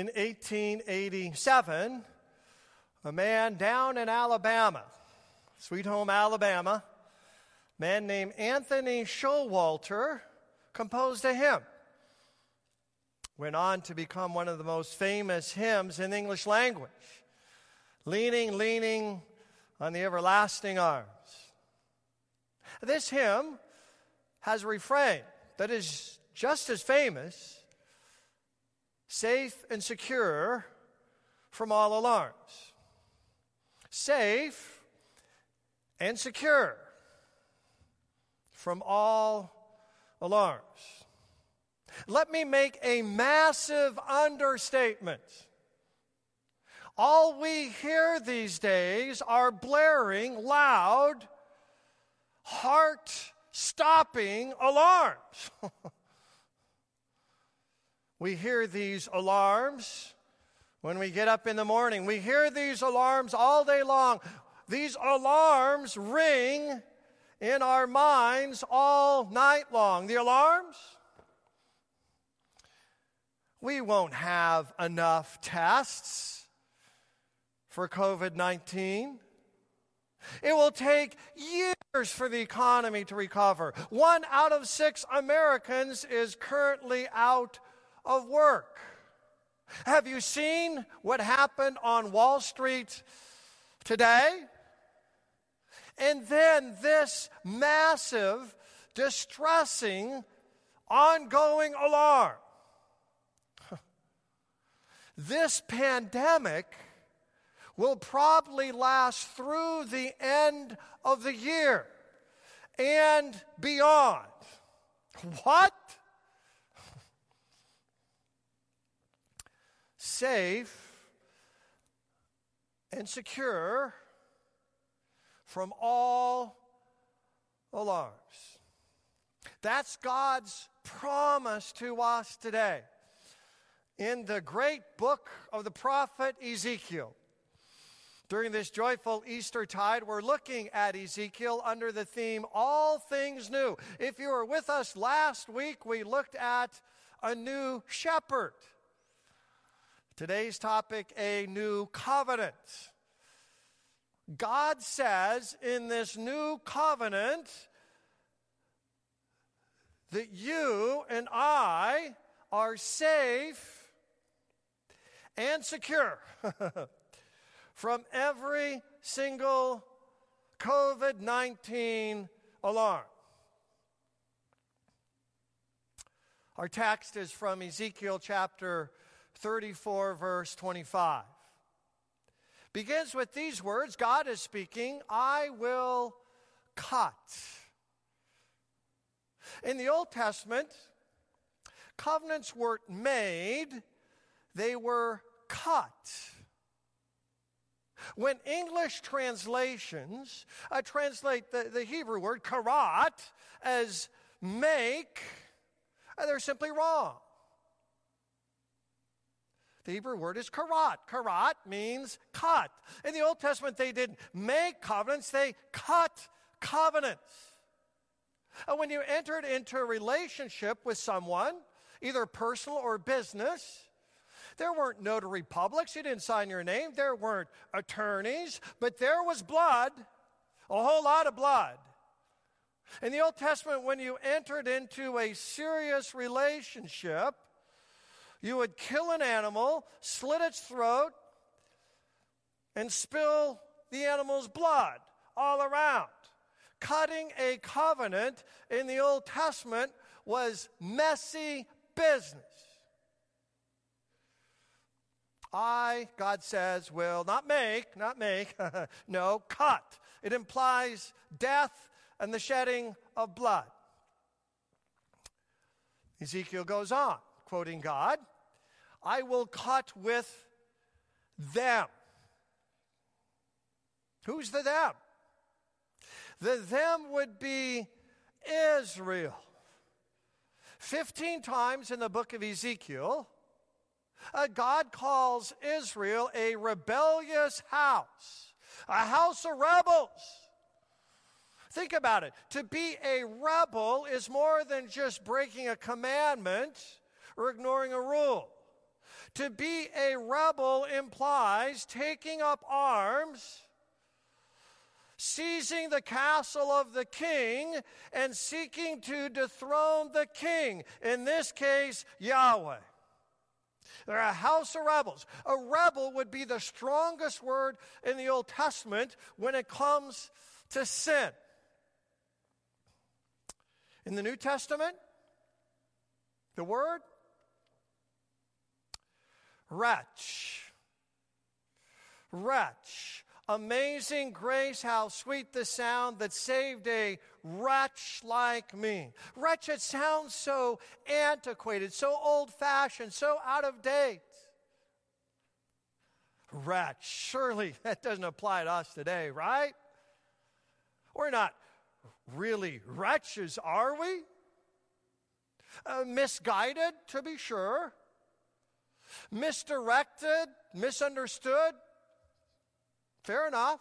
in 1887, a man down in Alabama, Sweet Home, Alabama, a man named Anthony Showalter composed a hymn. Went on to become one of the most famous hymns in the English language. Leaning, leaning on the everlasting arms. This hymn has a refrain that is just as famous safe and secure from all alarms. Safe and secure from all alarms. Let me make a massive understatement. All we hear these days are blaring, loud, heart stopping alarms. we hear these alarms when we get up in the morning. We hear these alarms all day long. These alarms ring in our minds all night long. The alarms? We won't have enough tests for COVID 19. It will take years for the economy to recover. One out of six Americans is currently out of work. Have you seen what happened on Wall Street today? And then this massive, distressing, ongoing alarm. This pandemic will probably last through the end of the year and beyond. What? Safe and secure from all alarms. That's God's promise to us today in the great book of the prophet Ezekiel. During this joyful Easter tide, we're looking at Ezekiel under the theme All Things New. If you were with us last week, we looked at a new shepherd. Today's topic, a new covenant. God says in this new covenant that you and I are safe and secure. from every single COVID 19 alarm. Our text is from Ezekiel chapter 34, verse 25. Begins with these words God is speaking, I will cut. In the Old Testament, covenants weren't made, they were cut. When English translations uh, translate the, the Hebrew word karat as make, uh, they're simply wrong. The Hebrew word is karat. Karat means cut. In the Old Testament, they didn't make covenants, they cut covenants. And when you entered into a relationship with someone, either personal or business, there weren't notary publics. You didn't sign your name. There weren't attorneys, but there was blood, a whole lot of blood. In the Old Testament, when you entered into a serious relationship, you would kill an animal, slit its throat, and spill the animal's blood all around. Cutting a covenant in the Old Testament was messy business. I, God says, will not make, not make, no, cut. It implies death and the shedding of blood. Ezekiel goes on, quoting God I will cut with them. Who's the them? The them would be Israel. 15 times in the book of Ezekiel, uh, God calls Israel a rebellious house, a house of rebels. Think about it. To be a rebel is more than just breaking a commandment or ignoring a rule. To be a rebel implies taking up arms, seizing the castle of the king, and seeking to dethrone the king, in this case, Yahweh. They're a house of rebels. A rebel would be the strongest word in the Old Testament when it comes to sin. In the New Testament, the word wretch. Wretch. Amazing grace, how sweet the sound that saved a wretch like me. Wretch, it sounds so antiquated, so old fashioned, so out of date. Wretch, surely that doesn't apply to us today, right? We're not really wretches, are we? Uh, misguided, to be sure. Misdirected, misunderstood. Fair enough.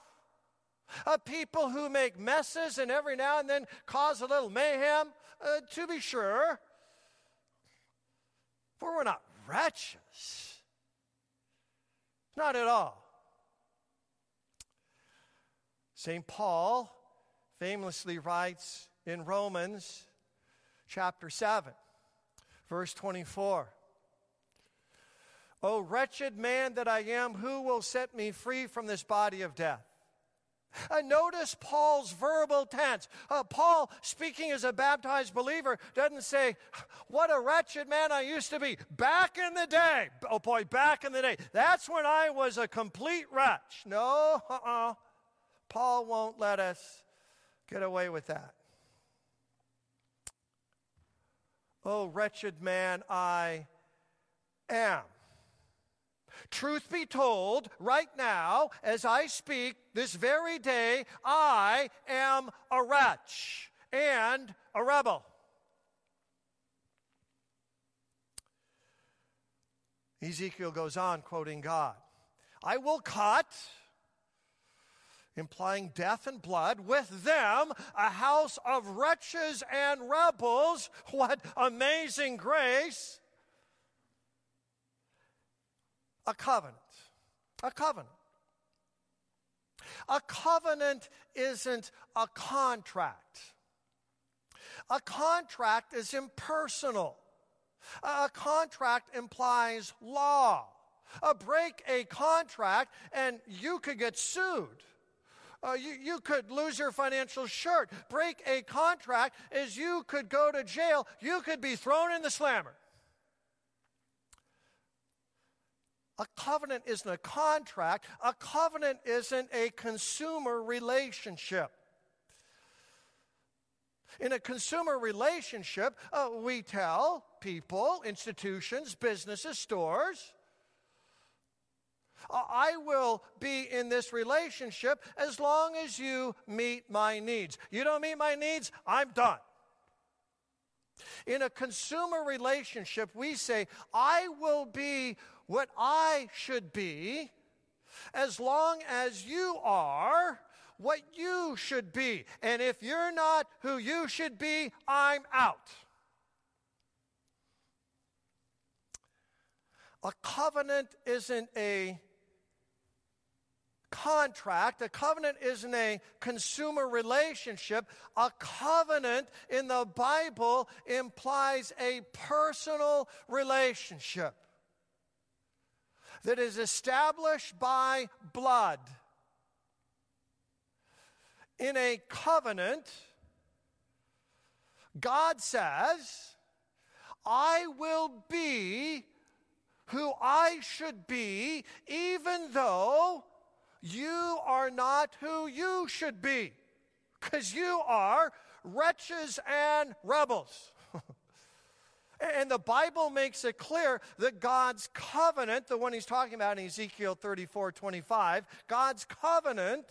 Uh, people who make messes and every now and then cause a little mayhem, uh, to be sure. For we're not wretches. Not at all. St. Paul famously writes in Romans chapter 7, verse 24. O wretched man that I am, who will set me free from this body of death? Uh, notice Paul's verbal tense. Uh, Paul, speaking as a baptized believer, doesn't say, What a wretched man I used to be back in the day. Oh boy, back in the day. That's when I was a complete wretch. No, uh uh-uh. uh Paul won't let us get away with that. Oh, wretched man I am. Truth be told, right now, as I speak, this very day, I am a wretch and a rebel. Ezekiel goes on, quoting God I will cut implying death and blood, with them a house of wretches and rebels. What amazing grace! A covenant. A covenant. A covenant isn't a contract. A contract is impersonal. A contract implies law. A break a contract and you could get sued. Uh, you, you could lose your financial shirt. Break a contract is you could go to jail. You could be thrown in the slammer. A covenant isn't a contract. A covenant isn't a consumer relationship. In a consumer relationship, uh, we tell people, institutions, businesses, stores, I will be in this relationship as long as you meet my needs. You don't meet my needs, I'm done. In a consumer relationship, we say, I will be what I should be as long as you are what you should be. And if you're not who you should be, I'm out. A covenant isn't a contract. A covenant isn't a consumer relationship. A covenant in the Bible implies a personal relationship that is established by blood. In a covenant, God says, I will be who I should be, even though you are not who you should be because you are wretches and rebels. And the Bible makes it clear that God's covenant, the one he's talking about in Ezekiel 34 25, God's covenant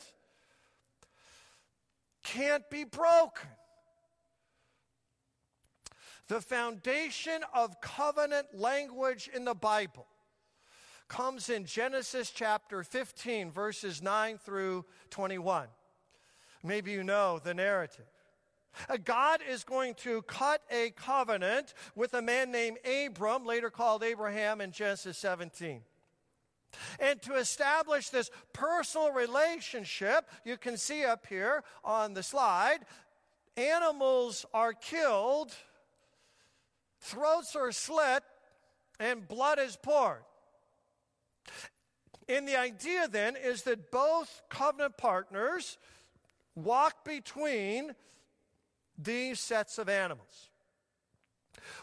can't be broken. The foundation of covenant language in the Bible comes in Genesis chapter 15, verses 9 through 21. Maybe you know the narrative. Uh, God is going to cut a covenant with a man named Abram, later called Abraham in Genesis 17. And to establish this personal relationship, you can see up here on the slide, animals are killed, throats are slit, and blood is poured. And the idea then is that both covenant partners walk between these sets of animals.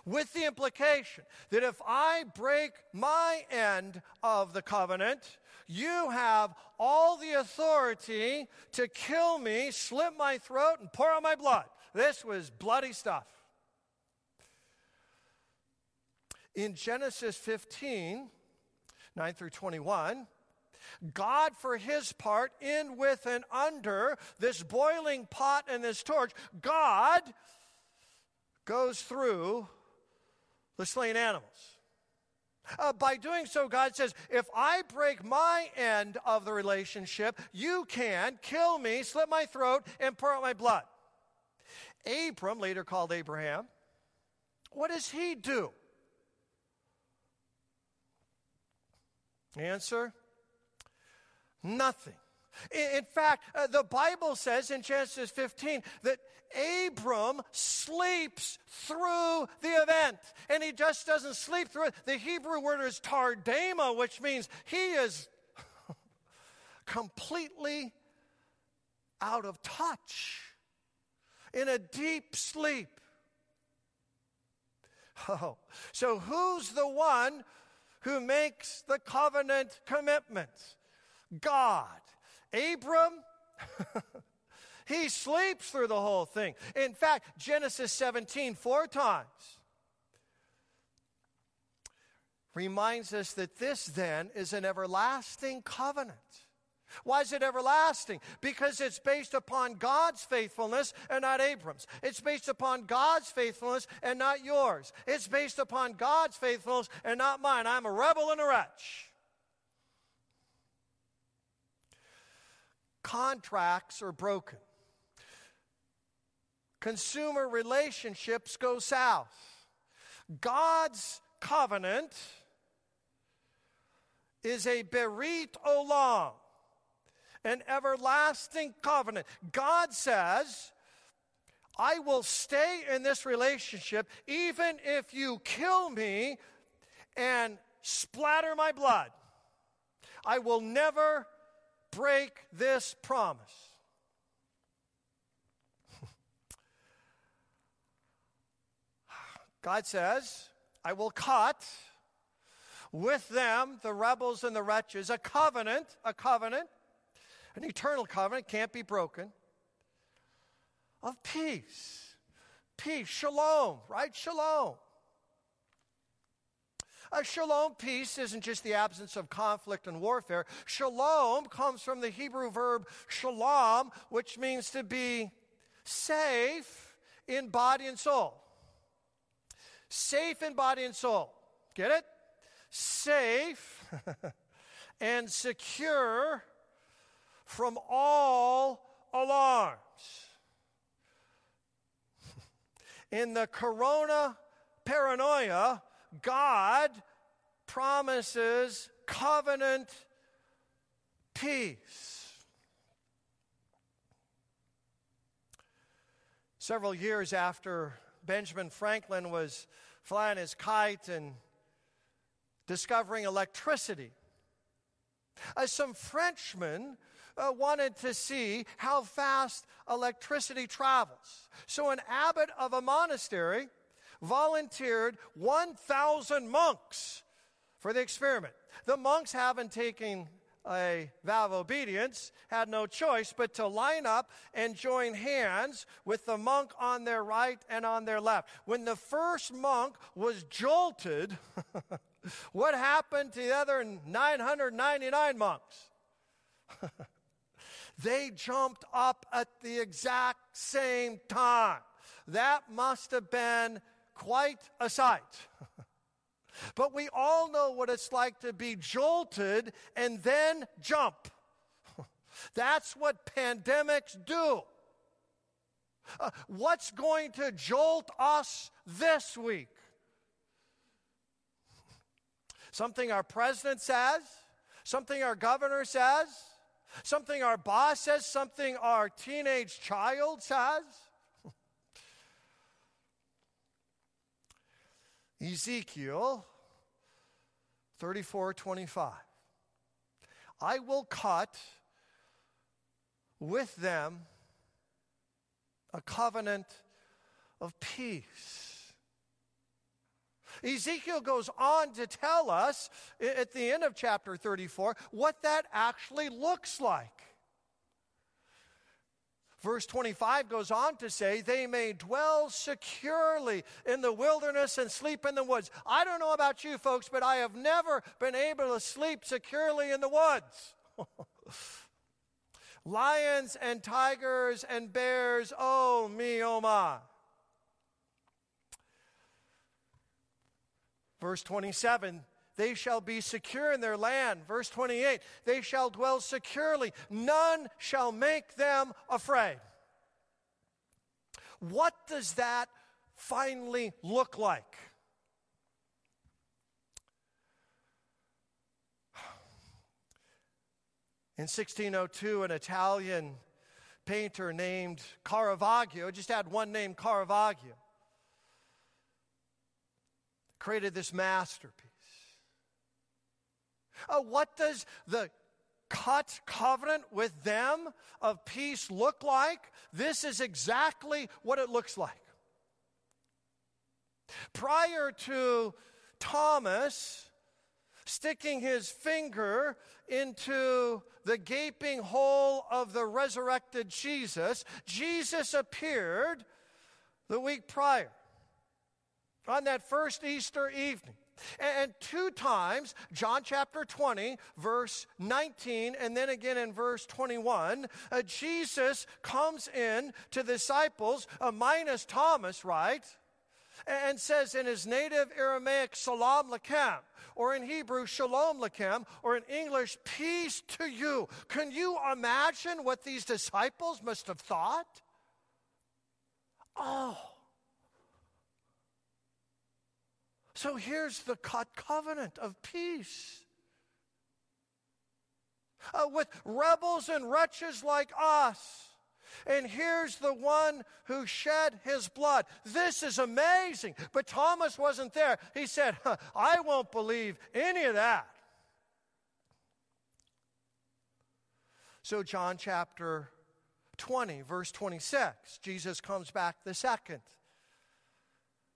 With the implication that if I break my end of the covenant, you have all the authority to kill me, slit my throat, and pour out my blood. This was bloody stuff. In Genesis 15, 9 through 21, God, for his part, in, with, and under this boiling pot and this torch, God goes through the slain animals. Uh, by doing so, God says, if I break my end of the relationship, you can kill me, slit my throat, and pour out my blood. Abram, later called Abraham, what does he do? Answer Nothing. In fact, uh, the Bible says in Genesis 15 that Abram sleeps through the event. And he just doesn't sleep through it. The Hebrew word is tardema, which means he is completely out of touch, in a deep sleep. Oh, so who's the one who makes the covenant commitment? God. Abram, he sleeps through the whole thing. In fact, Genesis 17, four times, reminds us that this then is an everlasting covenant. Why is it everlasting? Because it's based upon God's faithfulness and not Abram's. It's based upon God's faithfulness and not yours. It's based upon God's faithfulness and not mine. I'm a rebel and a wretch. Contracts are broken. Consumer relationships go south. God's covenant is a berit olam, an everlasting covenant. God says, I will stay in this relationship even if you kill me and splatter my blood. I will never break this promise. God says, I will cut with them, the rebels and the wretches, a covenant, a covenant, an eternal covenant, can't be broken, of peace. Peace, shalom, right? Shalom. A shalom peace isn't just the absence of conflict and warfare. Shalom comes from the Hebrew verb shalom, which means to be safe in body and soul. Safe in body and soul. Get it? Safe and secure from all alarms. In the corona paranoia, God promises covenant peace. Several years after Benjamin Franklin was flying his kite and discovering electricity, uh, some Frenchmen uh, wanted to see how fast electricity travels. So, an abbot of a monastery volunteered 1,000 monks for the experiment. The monks, having taken a vow of obedience, had no choice but to line up and join hands with the monk on their right and on their left. When the first monk was jolted, what happened to the other 999 monks? they jumped up at the exact same time. That must have been quite a sight. but we all know what it's like to be jolted and then jump. That's what pandemics do. Uh, what's going to jolt us this week? Something our president says, something our governor says, something our boss says, something our teenage child says. Ezekiel 34 25. I will cut with them a covenant of peace. Ezekiel goes on to tell us at the end of chapter 34 what that actually looks like. Verse 25 goes on to say, They may dwell securely in the wilderness and sleep in the woods. I don't know about you folks, but I have never been able to sleep securely in the woods. Lions and tigers and bears, oh me, oh my. Verse 27 they shall be secure in their land. Verse 28 they shall dwell securely, none shall make them afraid. What does that finally look like? In 1602, an Italian painter named Caravaggio, just had one name, Caravaggio, created this masterpiece. Uh, what does the cut covenant with them of peace look like? This is exactly what it looks like. Prior to Thomas sticking his finger into the gaping hole of the resurrected Jesus, Jesus appeared the week prior on that first Easter evening. And two times, John chapter 20, verse 19, and then again in verse 21, uh, Jesus comes in to the disciples, uh, minus Thomas, right? And says in his native Aramaic, Salam Lakem, or in Hebrew, Shalom Lakem, or in English, peace to you. Can you imagine what these disciples must have thought? Oh, So here's the covenant of peace. Uh, with rebels and wretches like us. And here's the one who shed his blood. This is amazing. But Thomas wasn't there. He said, huh, I won't believe any of that. So, John chapter 20, verse 26, Jesus comes back the second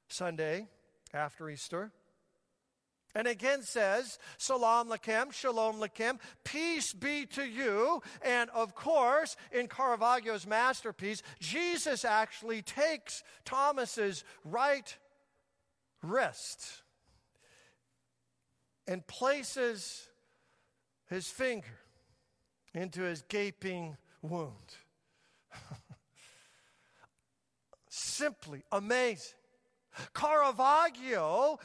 Sunday after Easter. And again says, Salam Lakem, Shalom Lakem, peace be to you. And of course, in Caravaggio's masterpiece, Jesus actually takes Thomas's right wrist and places his finger into his gaping wound. Simply amazing. Caravaggio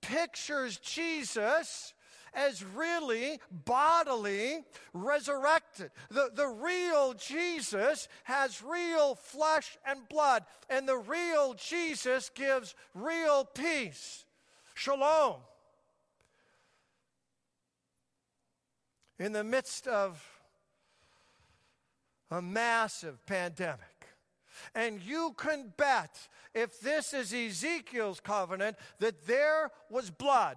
pictures Jesus as really bodily resurrected. The, the real Jesus has real flesh and blood, and the real Jesus gives real peace. Shalom. In the midst of a massive pandemic. And you can bet if this is Ezekiel's covenant, that there was blood.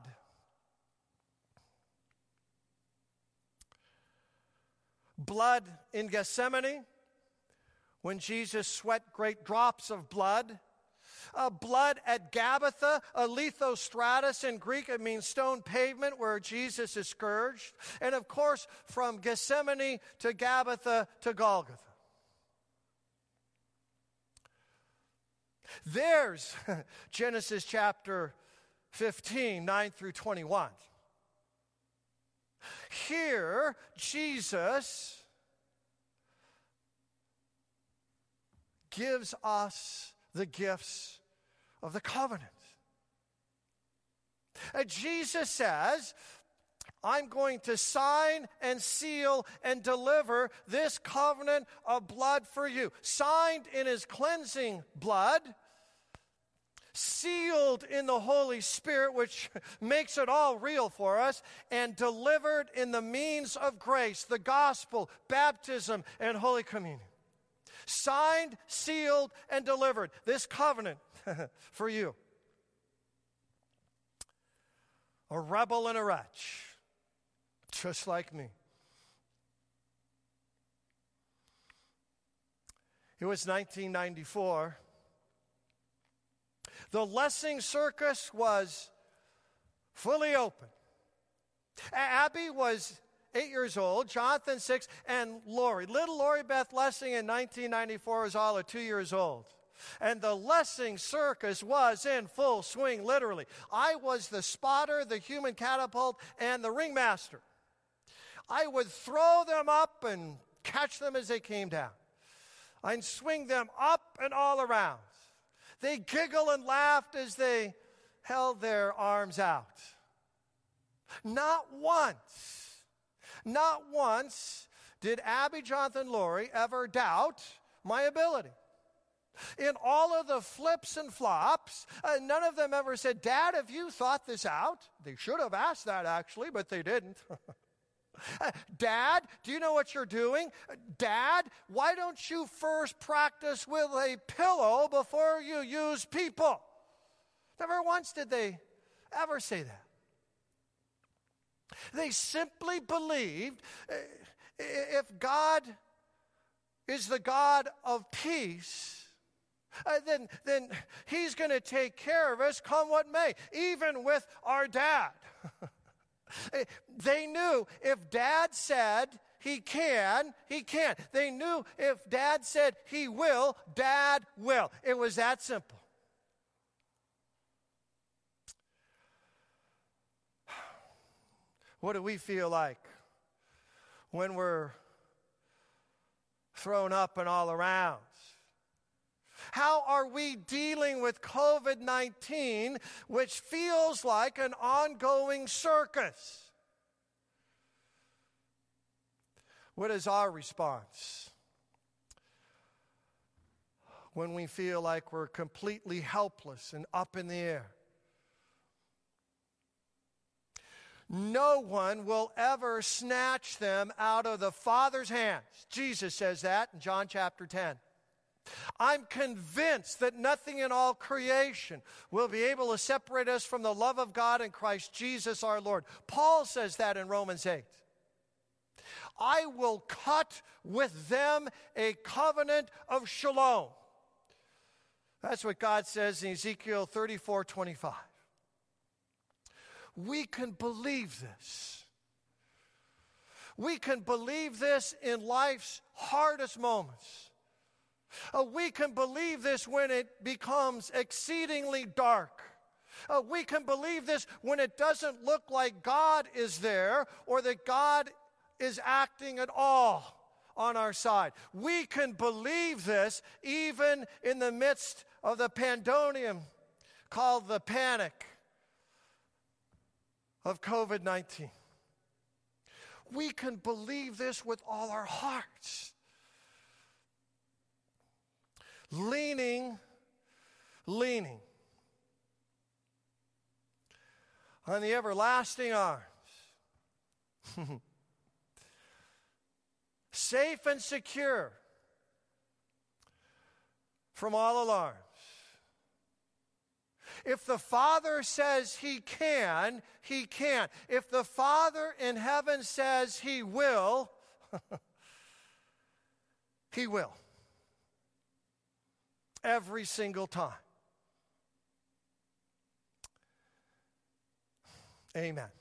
Blood in Gethsemane, when Jesus sweat great drops of blood. Uh, blood at Gabbatha, a lithostratus in Greek, it means stone pavement where Jesus is scourged. And of course, from Gethsemane to Gabbatha to Golgotha. There's Genesis chapter 15, 9 through 21. Here, Jesus gives us the gifts of the covenant. Uh, Jesus says, I'm going to sign and seal and deliver this covenant of blood for you. Signed in his cleansing blood, sealed in the Holy Spirit, which makes it all real for us, and delivered in the means of grace, the gospel, baptism, and Holy Communion. Signed, sealed, and delivered. This covenant for you. A rebel and a wretch just like me. It was 1994. The Lessing Circus was fully open. Abby was eight years old, Jonathan six, and Lori. Little Lori Beth Lessing in 1994 was all of two years old. And the Lessing Circus was in full swing, literally. I was the spotter, the human catapult, and the ringmaster. I would throw them up and catch them as they came down. I'd swing them up and all around. They giggle and laughed as they held their arms out. Not once, not once did Abby Jonathan Lori ever doubt my ability. In all of the flips and flops, uh, none of them ever said, Dad, have you thought this out? They should have asked that actually, but they didn't. Dad, do you know what you're doing? Dad, why don't you first practice with a pillow before you use people? Never once did they ever say that. They simply believed eh, if God is the God of peace, uh, then, then He's going to take care of us, come what may, even with our dad. Eh, they knew if dad said he can, he can. They knew if dad said he will, dad will. It was that simple. What do we feel like when we're thrown up and all around? How are we dealing with COVID 19, which feels like an ongoing circus? What is our response? When we feel like we're completely helpless and up in the air. No one will ever snatch them out of the Father's hands. Jesus says that in John chapter 10. I'm convinced that nothing in all creation will be able to separate us from the love of God in Christ Jesus our Lord. Paul says that in Romans 8. I will cut with them a covenant of shalom. That's what God says in Ezekiel 34 25. We can believe this. We can believe this in life's hardest moments. Uh, we can believe this when it becomes exceedingly dark. Uh, we can believe this when it doesn't look like God is there or that God is acting at all on our side. We can believe this even in the midst of the pandemonium called the panic of COVID 19. We can believe this with all our hearts leaning, leaning on the everlasting arms. Safe and secure from all alarms. If the Father says He can, He can. If the Father in heaven says He will, He will every single time. Amen.